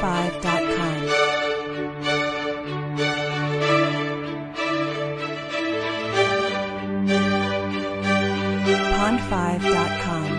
pond5.com. pond5.com. pond5.com.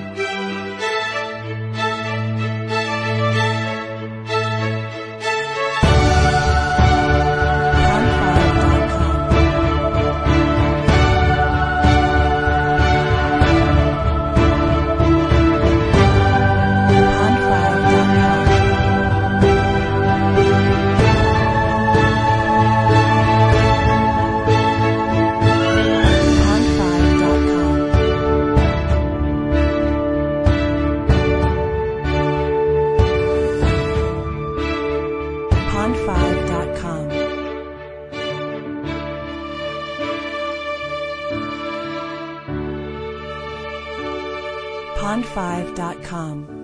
pond5.com.